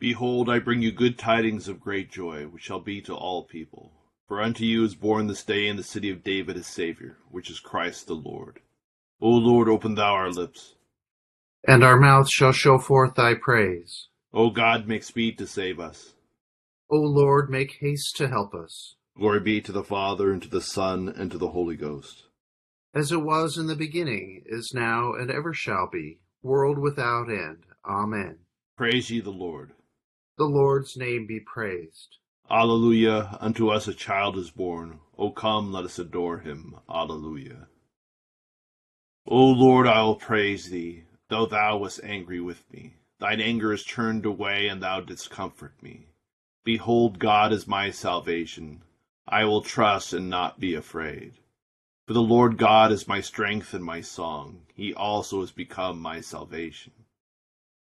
Behold, I bring you good tidings of great joy, which shall be to all people. For unto you is born this day in the city of David a Saviour, which is Christ the Lord. O Lord, open thou our lips. And our mouth shall show forth thy praise. O God, make speed to save us. O Lord, make haste to help us. Glory be to the Father, and to the Son, and to the Holy Ghost. As it was in the beginning, is now, and ever shall be, world without end. Amen. Praise ye the Lord. The Lord's name be praised. Alleluia. Unto us a child is born. O come, let us adore him. Alleluia. O Lord, I will praise thee, though thou wast angry with me. Thine anger is turned away, and thou didst comfort me. Behold, God is my salvation. I will trust and not be afraid. For the Lord God is my strength and my song. He also is become my salvation.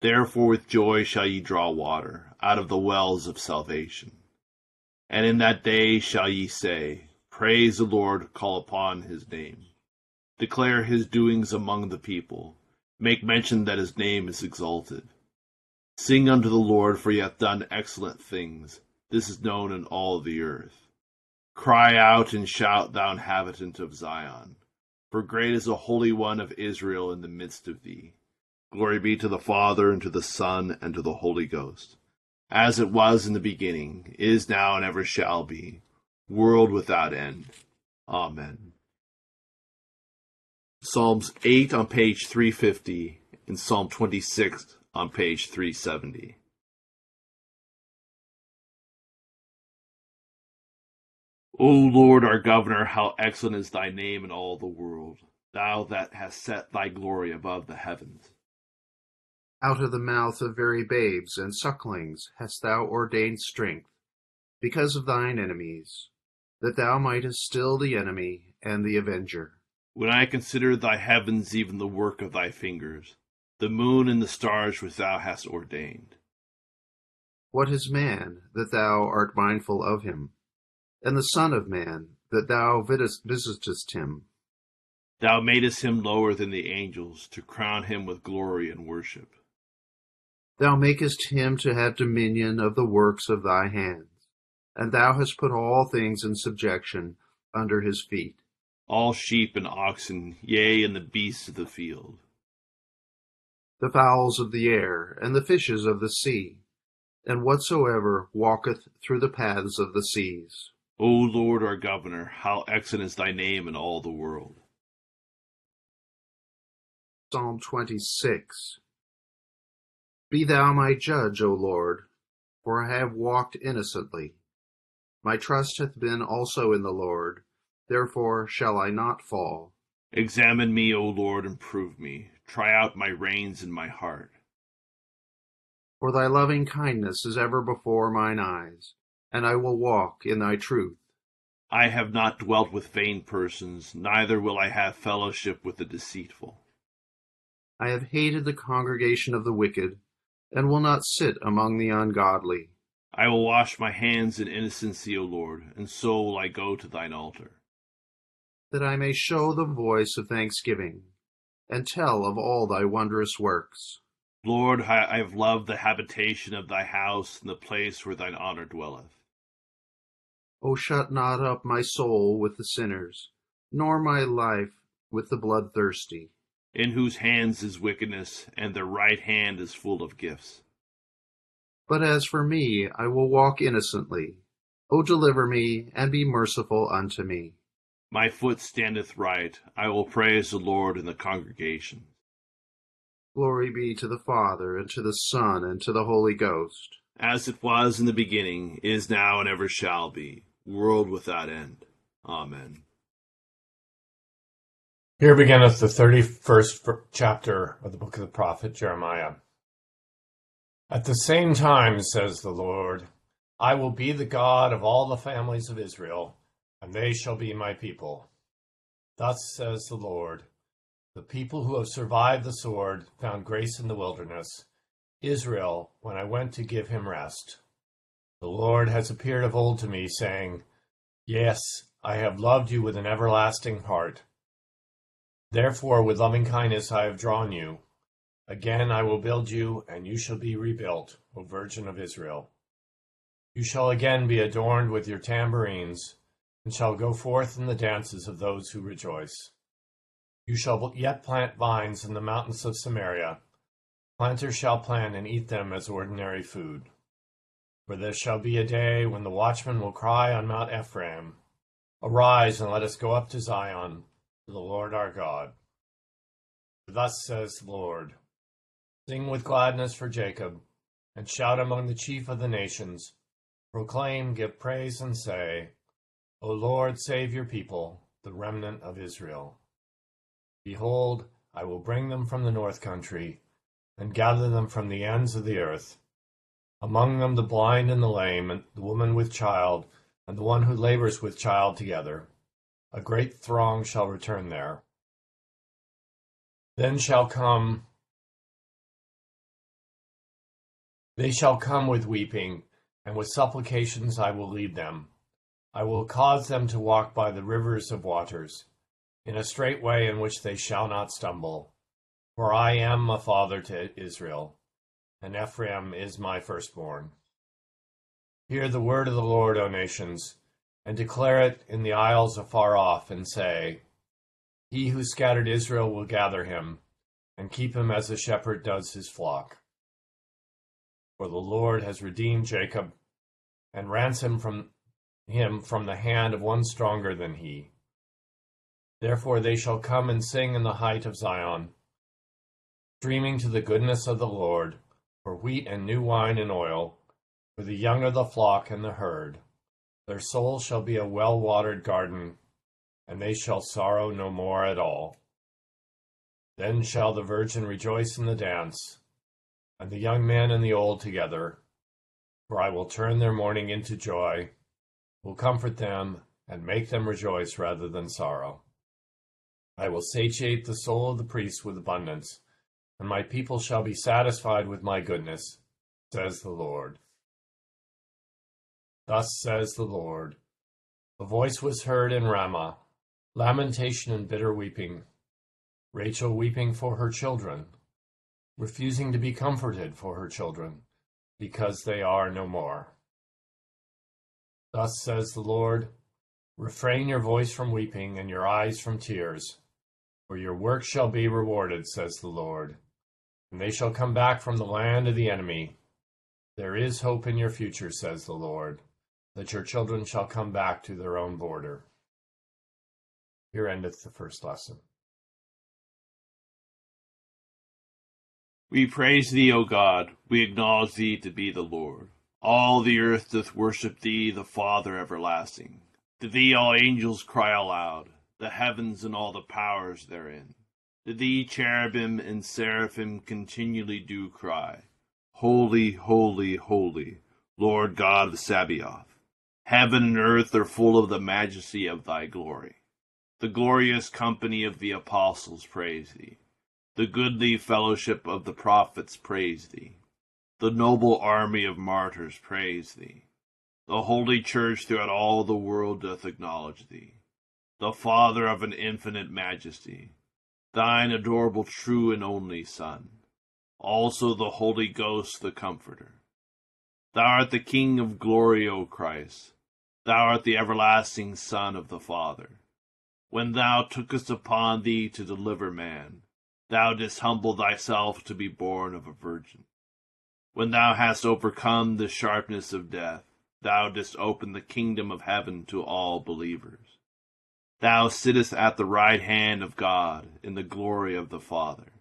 Therefore with joy shall ye draw water out of the wells of salvation. And in that day shall ye say, Praise the Lord, call upon his name. Declare his doings among the people. Make mention that his name is exalted. Sing unto the Lord, for he hath done excellent things. This is known in all the earth. Cry out and shout, thou inhabitant of Zion. For great is the Holy One of Israel in the midst of thee. Glory be to the Father, and to the Son, and to the Holy Ghost. As it was in the beginning, is now, and ever shall be, world without end. Amen. Psalms 8 on page 350 and Psalm 26 on page 370. O Lord our Governor, how excellent is thy name in all the world, thou that hast set thy glory above the heavens. Out of the mouth of very babes and sucklings hast thou ordained strength, because of thine enemies, that thou mightest still the enemy and the avenger. When I consider thy heavens, even the work of thy fingers, the moon and the stars which thou hast ordained. What is man, that thou art mindful of him? And the Son of Man, that thou visitest him? Thou madest him lower than the angels, to crown him with glory and worship. Thou makest him to have dominion of the works of thy hands, and thou hast put all things in subjection under his feet. All sheep and oxen, yea, and the beasts of the field. The fowls of the air, and the fishes of the sea, and whatsoever walketh through the paths of the seas. O Lord our Governor, how excellent is thy name in all the world. Psalm 26 Be thou my judge, O Lord, for I have walked innocently. My trust hath been also in the Lord, therefore shall I not fall. Examine me, O Lord, and prove me. Try out my reins and my heart. For thy loving kindness is ever before mine eyes, and I will walk in thy truth. I have not dwelt with vain persons, neither will I have fellowship with the deceitful. I have hated the congregation of the wicked, and will not sit among the ungodly. I will wash my hands in innocency, O Lord, and so will I go to thine altar. That I may show the voice of thanksgiving, and tell of all thy wondrous works. Lord, I have loved the habitation of thy house, and the place where thine honor dwelleth. O shut not up my soul with the sinners, nor my life with the bloodthirsty in whose hands is wickedness, and their right hand is full of gifts. But as for me, I will walk innocently. O deliver me, and be merciful unto me. My foot standeth right. I will praise the Lord in the congregation. Glory be to the Father, and to the Son, and to the Holy Ghost. As it was in the beginning, is now, and ever shall be, world without end. Amen. Here beginneth the thirty-first chapter of the book of the prophet Jeremiah. At the same time, says the Lord, I will be the God of all the families of Israel, and they shall be my people. Thus says the Lord, the people who have survived the sword found grace in the wilderness, Israel, when I went to give him rest. The Lord has appeared of old to me, saying, Yes, I have loved you with an everlasting heart. Therefore with loving kindness I have drawn you, Again I will build you, and you shall be rebuilt, O Virgin of Israel. You shall again be adorned with your tambourines, and shall go forth in the dances of those who rejoice. You shall yet plant vines in the mountains of Samaria. Planters shall plant and eat them as ordinary food. For there shall be a day when the watchman will cry on Mount Ephraim, Arise and let us go up to Zion, to the Lord our God. Thus says the Lord. Sing with gladness for Jacob, and shout among the chief of the nations. Proclaim, give praise, and say, O Lord, save your people, the remnant of Israel. Behold, I will bring them from the north country, and gather them from the ends of the earth. Among them the blind and the lame, and the woman with child, and the one who labors with child together. A great throng shall return there. Then shall come They shall come with weeping, and with supplications I will lead them. I will cause them to walk by the rivers of waters, in a straight way in which they shall not stumble. For I am a father to Israel, and Ephraim is my firstborn. Hear the word of the Lord, O nations, and declare it in the isles afar off, and say, He who scattered Israel will gather him, and keep him as a shepherd does his flock. For the Lord has redeemed Jacob, and ransomed from him from the hand of one stronger than he. Therefore they shall come and sing in the height of Zion, streaming to the goodness of the Lord, for wheat and new wine and oil, for the young of the flock and the herd. Their soul shall be a well watered garden, and they shall sorrow no more at all. Then shall the virgin rejoice in the dance and the young man and the old together, for I will turn their mourning into joy, will comfort them, and make them rejoice rather than sorrow. I will satiate the soul of the priest with abundance, and my people shall be satisfied with my goodness, says the Lord. Thus says the Lord A voice was heard in Ramah, lamentation and bitter weeping, Rachel weeping for her children refusing to be comforted for her children, because they are no more. Thus says the Lord Refrain your voice from weeping and your eyes from tears, for your work shall be rewarded, says the Lord. And they shall come back from the land of the enemy. There is hope in your future, says the Lord, that your children shall come back to their own border. Here endeth the first lesson. We praise thee, O God, we acknowledge thee to be the Lord. All the earth doth worship thee, the Father everlasting. To thee all angels cry aloud, the heavens and all the powers therein. To thee cherubim and seraphim continually do cry, Holy, holy, holy, Lord God of Sabaoth. Heaven and earth are full of the majesty of thy glory. The glorious company of the apostles praise thee. The goodly fellowship of the prophets praise thee. The noble army of martyrs praise thee. The holy church throughout all the world doth acknowledge thee. The Father of an infinite majesty, thine adorable true and only Son, also the Holy Ghost the Comforter. Thou art the King of glory, O Christ. Thou art the everlasting Son of the Father. When thou tookest upon thee to deliver man, thou didst humble thyself to be born of a virgin. When thou hast overcome the sharpness of death, thou didst open the kingdom of heaven to all believers. Thou sittest at the right hand of God in the glory of the Father.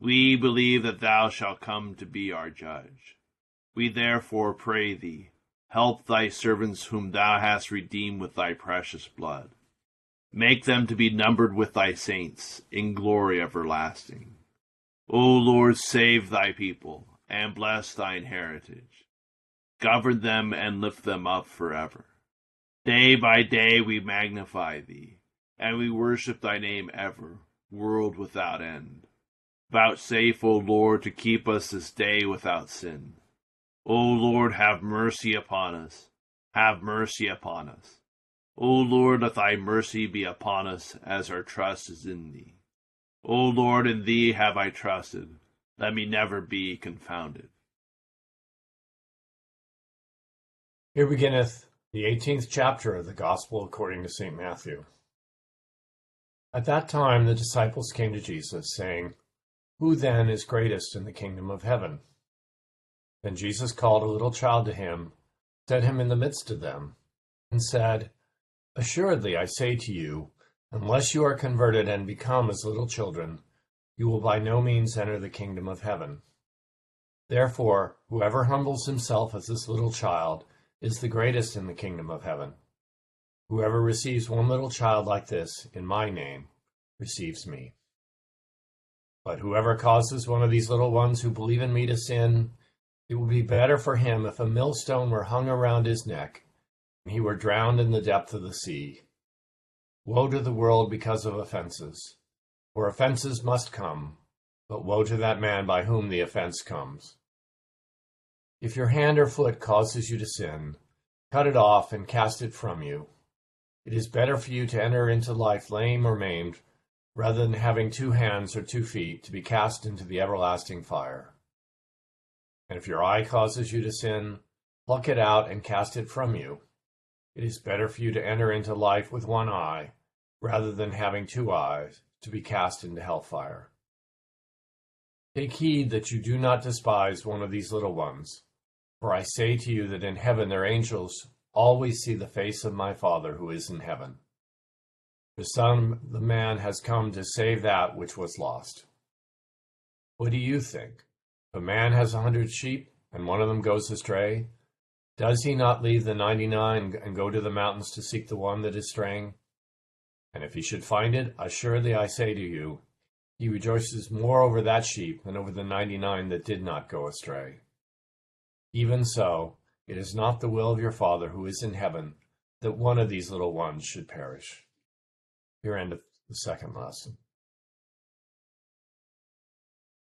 We believe that thou shalt come to be our judge. We therefore pray thee, help thy servants whom thou hast redeemed with thy precious blood Make them to be numbered with thy saints in glory everlasting. O Lord, save thy people and bless thine heritage. Govern them and lift them up forever. Day by day we magnify thee, and we worship thy name ever, world without end. Vouchsafe, O Lord, to keep us this day without sin. O Lord, have mercy upon us. Have mercy upon us. O Lord, let thy mercy be upon us, as our trust is in thee. O Lord, in thee have I trusted. Let me never be confounded. Here beginneth the eighteenth chapter of the Gospel according to St. Matthew. At that time the disciples came to Jesus, saying, Who then is greatest in the kingdom of heaven? Then Jesus called a little child to him, set him in the midst of them, and said, Assuredly I say to you, unless you are converted and become as little children, you will by no means enter the kingdom of heaven. Therefore, whoever humbles himself as this little child is the greatest in the kingdom of heaven. Whoever receives one little child like this in my name receives me. But whoever causes one of these little ones who believe in me to sin, it would be better for him if a millstone were hung around his neck and he were drowned in the depth of the sea. Woe to the world because of offenses, for offenses must come, but woe to that man by whom the offense comes. If your hand or foot causes you to sin, cut it off and cast it from you. It is better for you to enter into life lame or maimed, rather than having two hands or two feet to be cast into the everlasting fire. And if your eye causes you to sin, pluck it out and cast it from you. It is better for you to enter into life with one eye, rather than having two eyes to be cast into hellfire. Take heed that you do not despise one of these little ones, for I say to you that in heaven their angels always see the face of my Father who is in heaven. The Son the Man has come to save that which was lost. What do you think? If a man has a hundred sheep, and one of them goes astray, does he not leave the ninety nine and go to the mountains to seek the one that is straying? And if he should find it, assuredly I say to you, he rejoices more over that sheep than over the ninety nine that did not go astray. Even so, it is not the will of your Father who is in heaven that one of these little ones should perish. Here end of the second lesson.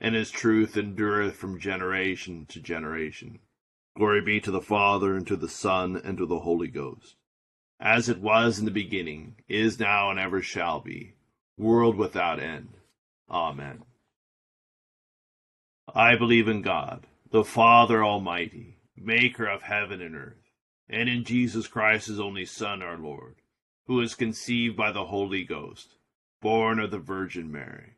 and his truth endureth from generation to generation. Glory be to the Father, and to the Son, and to the Holy Ghost. As it was in the beginning, is now, and ever shall be, world without end. Amen. I believe in God, the Father Almighty, maker of heaven and earth, and in Jesus Christ, his only Son, our Lord, who was conceived by the Holy Ghost, born of the Virgin Mary,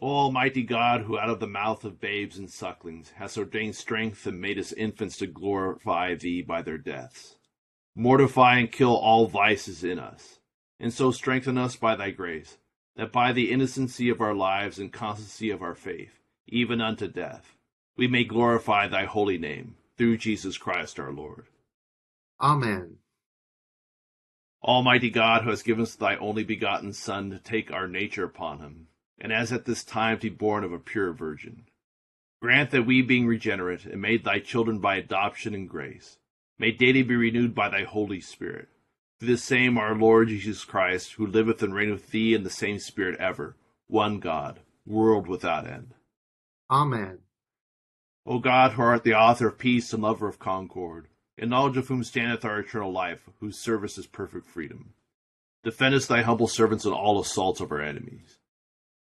Almighty God, who out of the mouth of babes and sucklings hast ordained strength and made us infants to glorify thee by their deaths, mortify and kill all vices in us, and so strengthen us by thy grace, that by the innocency of our lives and constancy of our faith, even unto death, we may glorify thy holy name, through Jesus Christ our Lord. Amen. Almighty God, who hast given us thy only begotten Son to take our nature upon him, and as at this time to be born of a pure virgin, grant that we, being regenerate and made thy children by adoption and grace, may daily be renewed by thy Holy Spirit, through the same our Lord Jesus Christ, who liveth and reigneth with thee in the same Spirit ever, one God, world without end. Amen. O God, who art the author of peace and lover of concord, in knowledge of whom standeth our eternal life, whose service is perfect freedom. Defendest thy humble servants in all assaults of our enemies,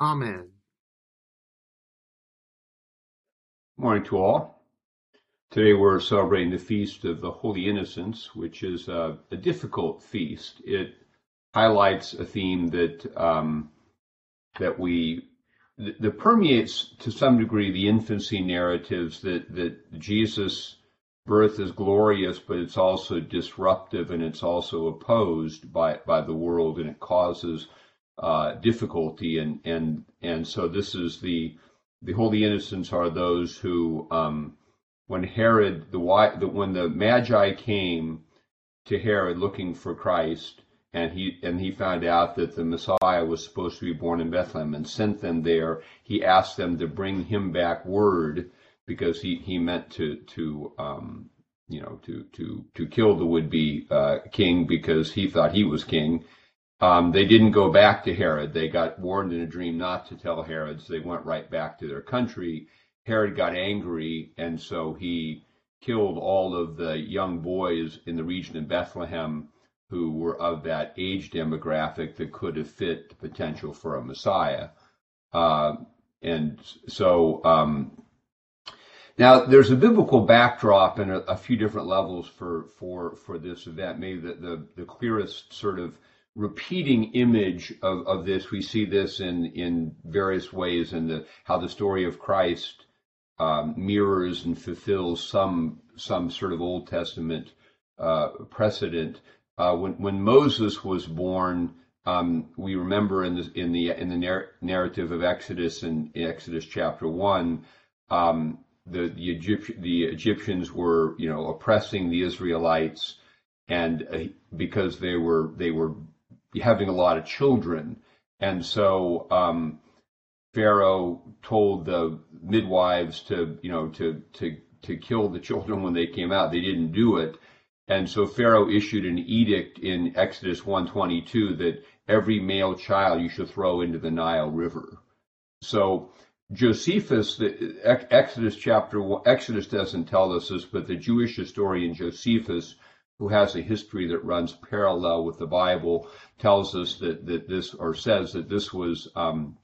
Amen. Morning to all. Today we're celebrating the feast of the Holy Innocents, which is a, a difficult feast. It highlights a theme that um, that we that permeates to some degree the infancy narratives that that Jesus birth is glorious, but it's also disruptive and it's also opposed by by the world, and it causes uh, difficulty. And and and so this is the the holy innocents are those who, um, when Herod the, the when the Magi came to Herod looking for Christ, and he and he found out that the Messiah was supposed to be born in Bethlehem and sent them there. He asked them to bring him back word because he, he meant to to um, you know to to to kill the would be uh, king because he thought he was king. Um, they didn't go back to Herod. They got warned in a dream not to tell Herod, so they went right back to their country. Herod got angry, and so he killed all of the young boys in the region of Bethlehem who were of that age demographic that could have fit the potential for a Messiah. Uh, and so um, now, there's a biblical backdrop and a, a, few different levels for for for this event. Maybe the, the, the clearest sort of repeating image of, of this, we see this in in various ways in the how the story of Christ um, mirrors and fulfills some some sort of Old Testament uh, precedent. Uh, when when Moses was born, um, we remember in the in the in the narr- narrative of Exodus in Exodus chapter one. Um, the the, Egypt, the Egyptians were you know oppressing the Israelites, and uh, because they were they were having a lot of children, and so um, Pharaoh told the midwives to you know to to to kill the children when they came out. They didn't do it, and so Pharaoh issued an edict in Exodus 122 that every male child you should throw into the Nile River. So Josephus, the Exodus chapter Exodus doesn't tell us this, but the Jewish historian Josephus, who has a history that runs parallel with the Bible, tells us that, that this or says that this was um,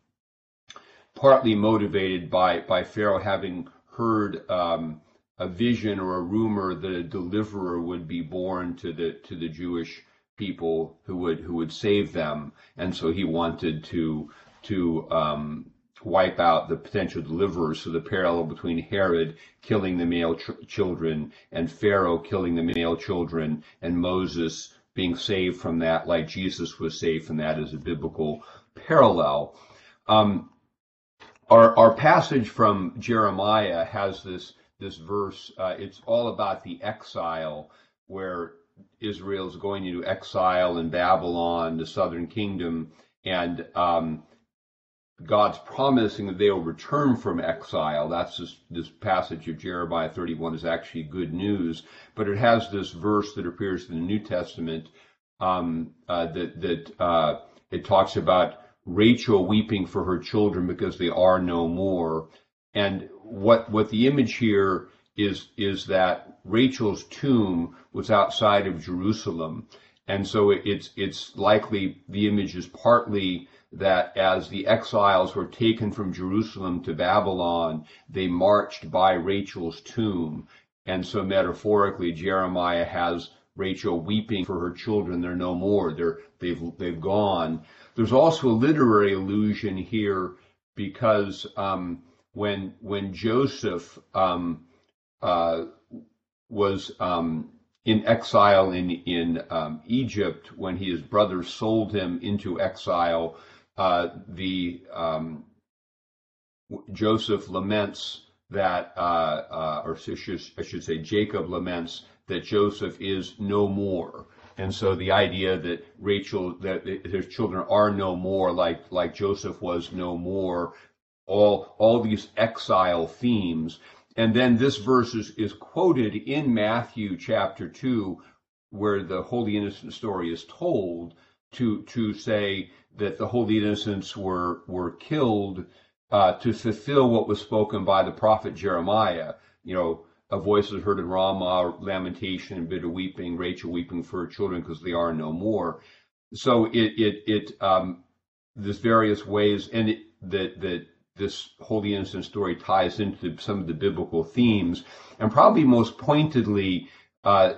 partly motivated by by Pharaoh having heard um, a vision or a rumor that a deliverer would be born to the to the Jewish people who would who would save them, and so he wanted to to um, wipe out the potential deliverers. So the parallel between Herod killing the male ch- children and Pharaoh killing the male children and Moses being saved from that, like Jesus was saved from that, is a biblical parallel. Um, our, our passage from Jeremiah has this this verse. Uh, it's all about the exile where Israel is going into exile in Babylon, the southern kingdom, and um, God's promising that they will return from exile. That's this, this passage of Jeremiah 31 is actually good news, but it has this verse that appears in the New Testament um, uh, that that uh, it talks about Rachel weeping for her children because they are no more. And what what the image here is is that Rachel's tomb was outside of Jerusalem, and so it's it's likely the image is partly that as the exiles were taken from Jerusalem to Babylon, they marched by Rachel's tomb. And so metaphorically, Jeremiah has Rachel weeping for her children. They're no more. They're they've they've gone. There's also a literary allusion here because um, when when Joseph um, uh, was um, in exile in in um, Egypt, when his brothers sold him into exile, uh, the um, Joseph laments that, uh, uh, or I should say, Jacob laments that Joseph is no more. And so the idea that Rachel, that his children are no more, like like Joseph was no more, all all these exile themes. And then this verse is, is quoted in Matthew chapter two, where the holy innocent story is told to to say that the holy innocents were were killed uh, to fulfill what was spoken by the prophet Jeremiah. You know, a voice was heard in Ramah, lamentation and bitter weeping, Rachel weeping for her children because they are no more. So it it it um, there's various ways, and it, that that this holy innocent story ties into some of the biblical themes, and probably most pointedly uh,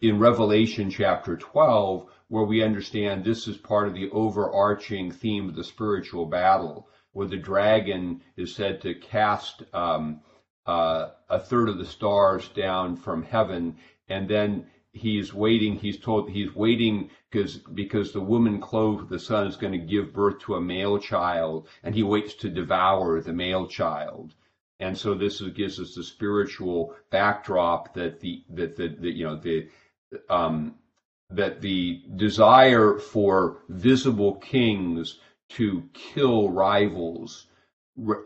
in Revelation chapter 12, where we understand this is part of the overarching theme of the spiritual battle where the dragon is said to cast um, uh, a third of the stars down from heaven, and then he's waiting. He's told he's waiting because because the woman clothed with the sun is going to give birth to a male child, and he waits to devour the male child. And so this gives us the spiritual backdrop that the that the, the you know the um, that the desire for visible kings to kill rivals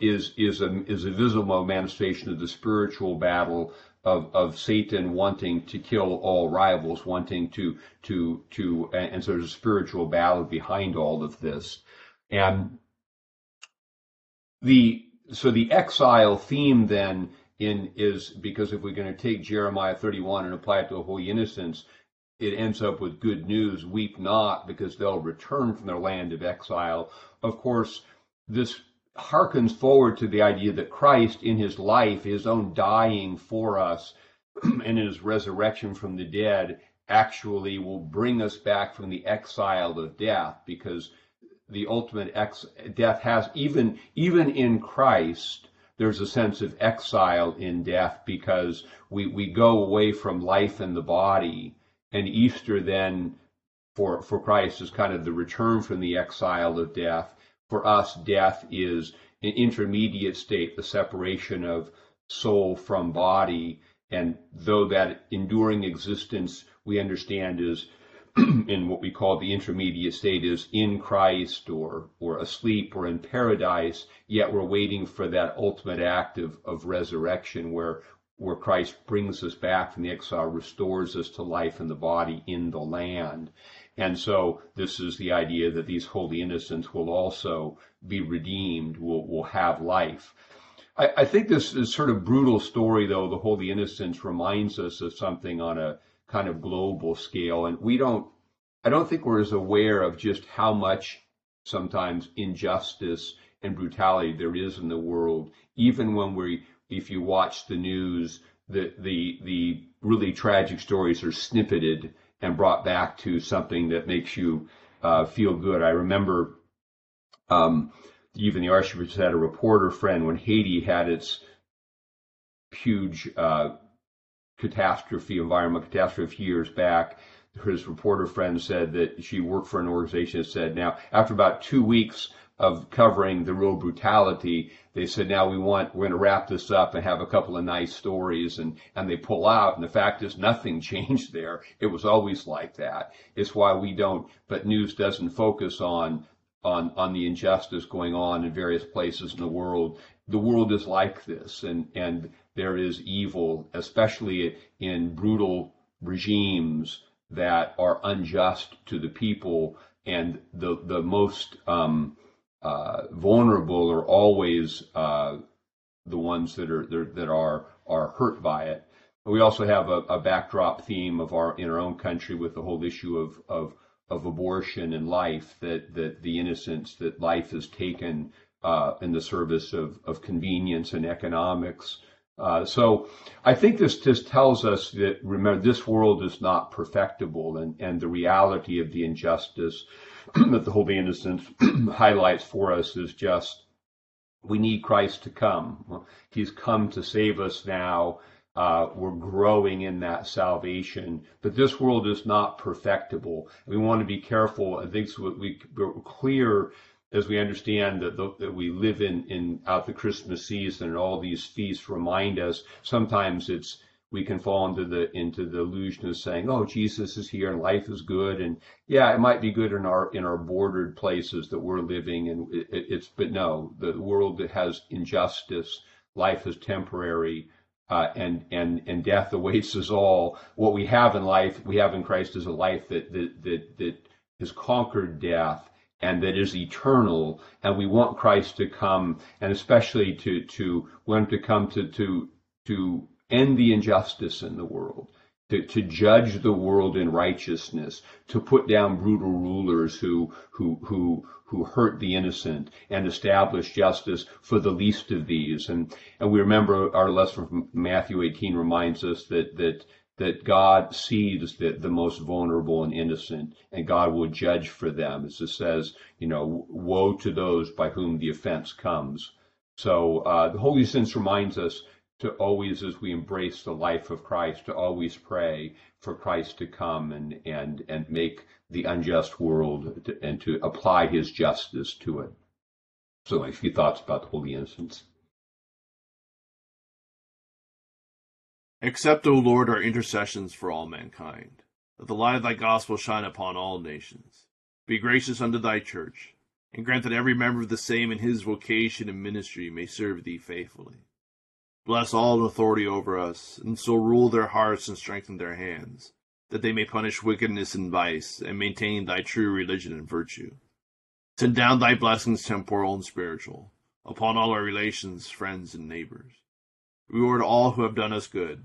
is is a is a visible manifestation of the spiritual battle of, of Satan wanting to kill all rivals, wanting to to to and so there's a spiritual battle behind all of this. And the so the exile theme then in is because if we're going to take Jeremiah 31 and apply it to a holy innocents, it ends up with good news weep not because they'll return from their land of exile. Of course, this harkens forward to the idea that Christ, in his life, his own dying for us, and his resurrection from the dead, actually will bring us back from the exile of death because the ultimate ex- death has even even in Christ there's a sense of exile in death because we, we go away from life in the body and Easter then for for Christ is kind of the return from the exile of death. For us, death is an intermediate state, the separation of soul from body. And though that enduring existence we understand is in what we call the intermediate state is in Christ or or asleep or in paradise, yet we're waiting for that ultimate act of, of resurrection where where Christ brings us back from the exile, restores us to life in the body in the land. And so this is the idea that these holy innocents will also be redeemed, will, will have life. I, I think this is sort of brutal story, though, the holy innocents reminds us of something on a kind of global scale. And we don't, I don't think we're as aware of just how much sometimes injustice and brutality there is in the world, even when we if you watch the news, the the the really tragic stories are snippeted and brought back to something that makes you uh, feel good. I remember um, even the Archbishop had a reporter friend when Haiti had its huge uh, catastrophe, environmental catastrophe years back. His reporter friend said that she worked for an organization that said now after about two weeks of covering the real brutality, they said, now we want, we're going to wrap this up and have a couple of nice stories and, and they pull out. And the fact is nothing changed there. It was always like that. It's why we don't, but news doesn't focus on, on, on the injustice going on in various places in the world. The world is like this and, and there is evil, especially in brutal regimes that are unjust to the people and the, the most, um, uh, vulnerable are always uh, the ones that are that are are hurt by it. We also have a, a, backdrop theme of our in our own country with the whole issue of of, of abortion and life that that the innocence that life is taken uh, in the service of, of convenience and economics Uh, so I think this just tells us that remember this world is not perfectible, and and the reality of the injustice that the Holy Innocents highlights for us is just we need Christ to come. He's come to save us now. Uh, we're growing in that salvation, but this world is not perfectible. We want to be careful. I think so we, we're clear as we understand that, the, that we live in, in out the Christmas season and all these feasts remind us sometimes it's we can fall into the into the illusion of saying, "Oh, Jesus is here and life is good," and yeah, it might be good in our in our bordered places that we're living, and it, it's but no, the world that has injustice, life is temporary, uh, and and and death awaits us all. What we have in life, we have in Christ, is a life that that that that has conquered death and that is eternal. And we want Christ to come, and especially to to want to come to to to end the injustice in the world. To, to judge the world in righteousness, to put down brutal rulers who who who who hurt the innocent and establish justice for the least of these. And and we remember our lesson from Matthew 18 reminds us that that that God sees the, the most vulnerable and innocent, and God will judge for them. As it says, you know, woe to those by whom the offense comes. So uh, the Holy Innocents reminds us to always, as we embrace the life of Christ, to always pray for Christ to come and and and make the unjust world to, and to apply His justice to it. So, a few thoughts about the Holy Innocents. Accept, O Lord, our intercessions for all mankind, that the light of thy gospel shine upon all nations. Be gracious unto thy church, and grant that every member of the same in his vocation and ministry may serve thee faithfully. Bless all in authority over us, and so rule their hearts and strengthen their hands, that they may punish wickedness and vice, and maintain thy true religion and virtue. Send down thy blessings, temporal and spiritual, upon all our relations, friends, and neighbors. Reward all who have done us good,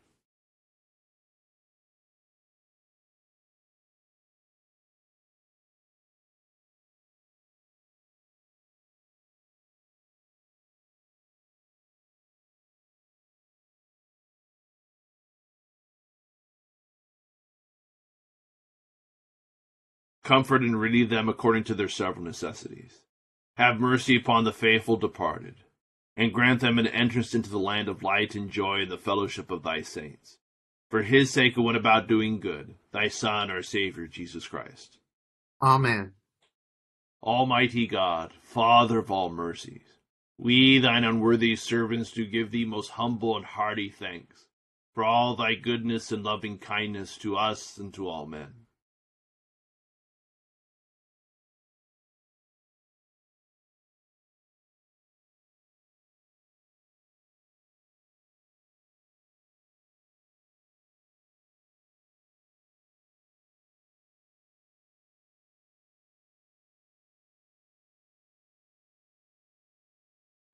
Comfort and relieve them according to their several necessities. Have mercy upon the faithful departed, and grant them an entrance into the land of light and joy in the fellowship of thy saints. For his sake who went about doing good, thy Son, our Savior, Jesus Christ. Amen. Almighty God, Father of all mercies, we, thine unworthy servants, do give thee most humble and hearty thanks for all thy goodness and loving kindness to us and to all men.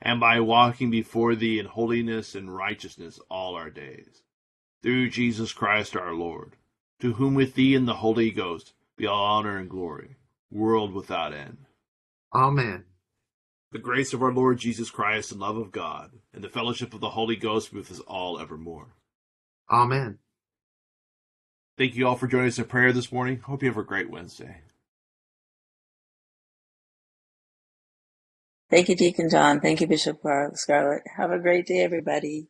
and by walking before thee in holiness and righteousness all our days. Through Jesus Christ our Lord, to whom with thee and the Holy Ghost be all honor and glory, world without end. Amen. The grace of our Lord Jesus Christ and love of God, and the fellowship of the Holy Ghost be with us all evermore. Amen. Thank you all for joining us in prayer this morning. Hope you have a great Wednesday. Thank you, Deacon John. Thank you, Bishop Scarlett. Have a great day, everybody.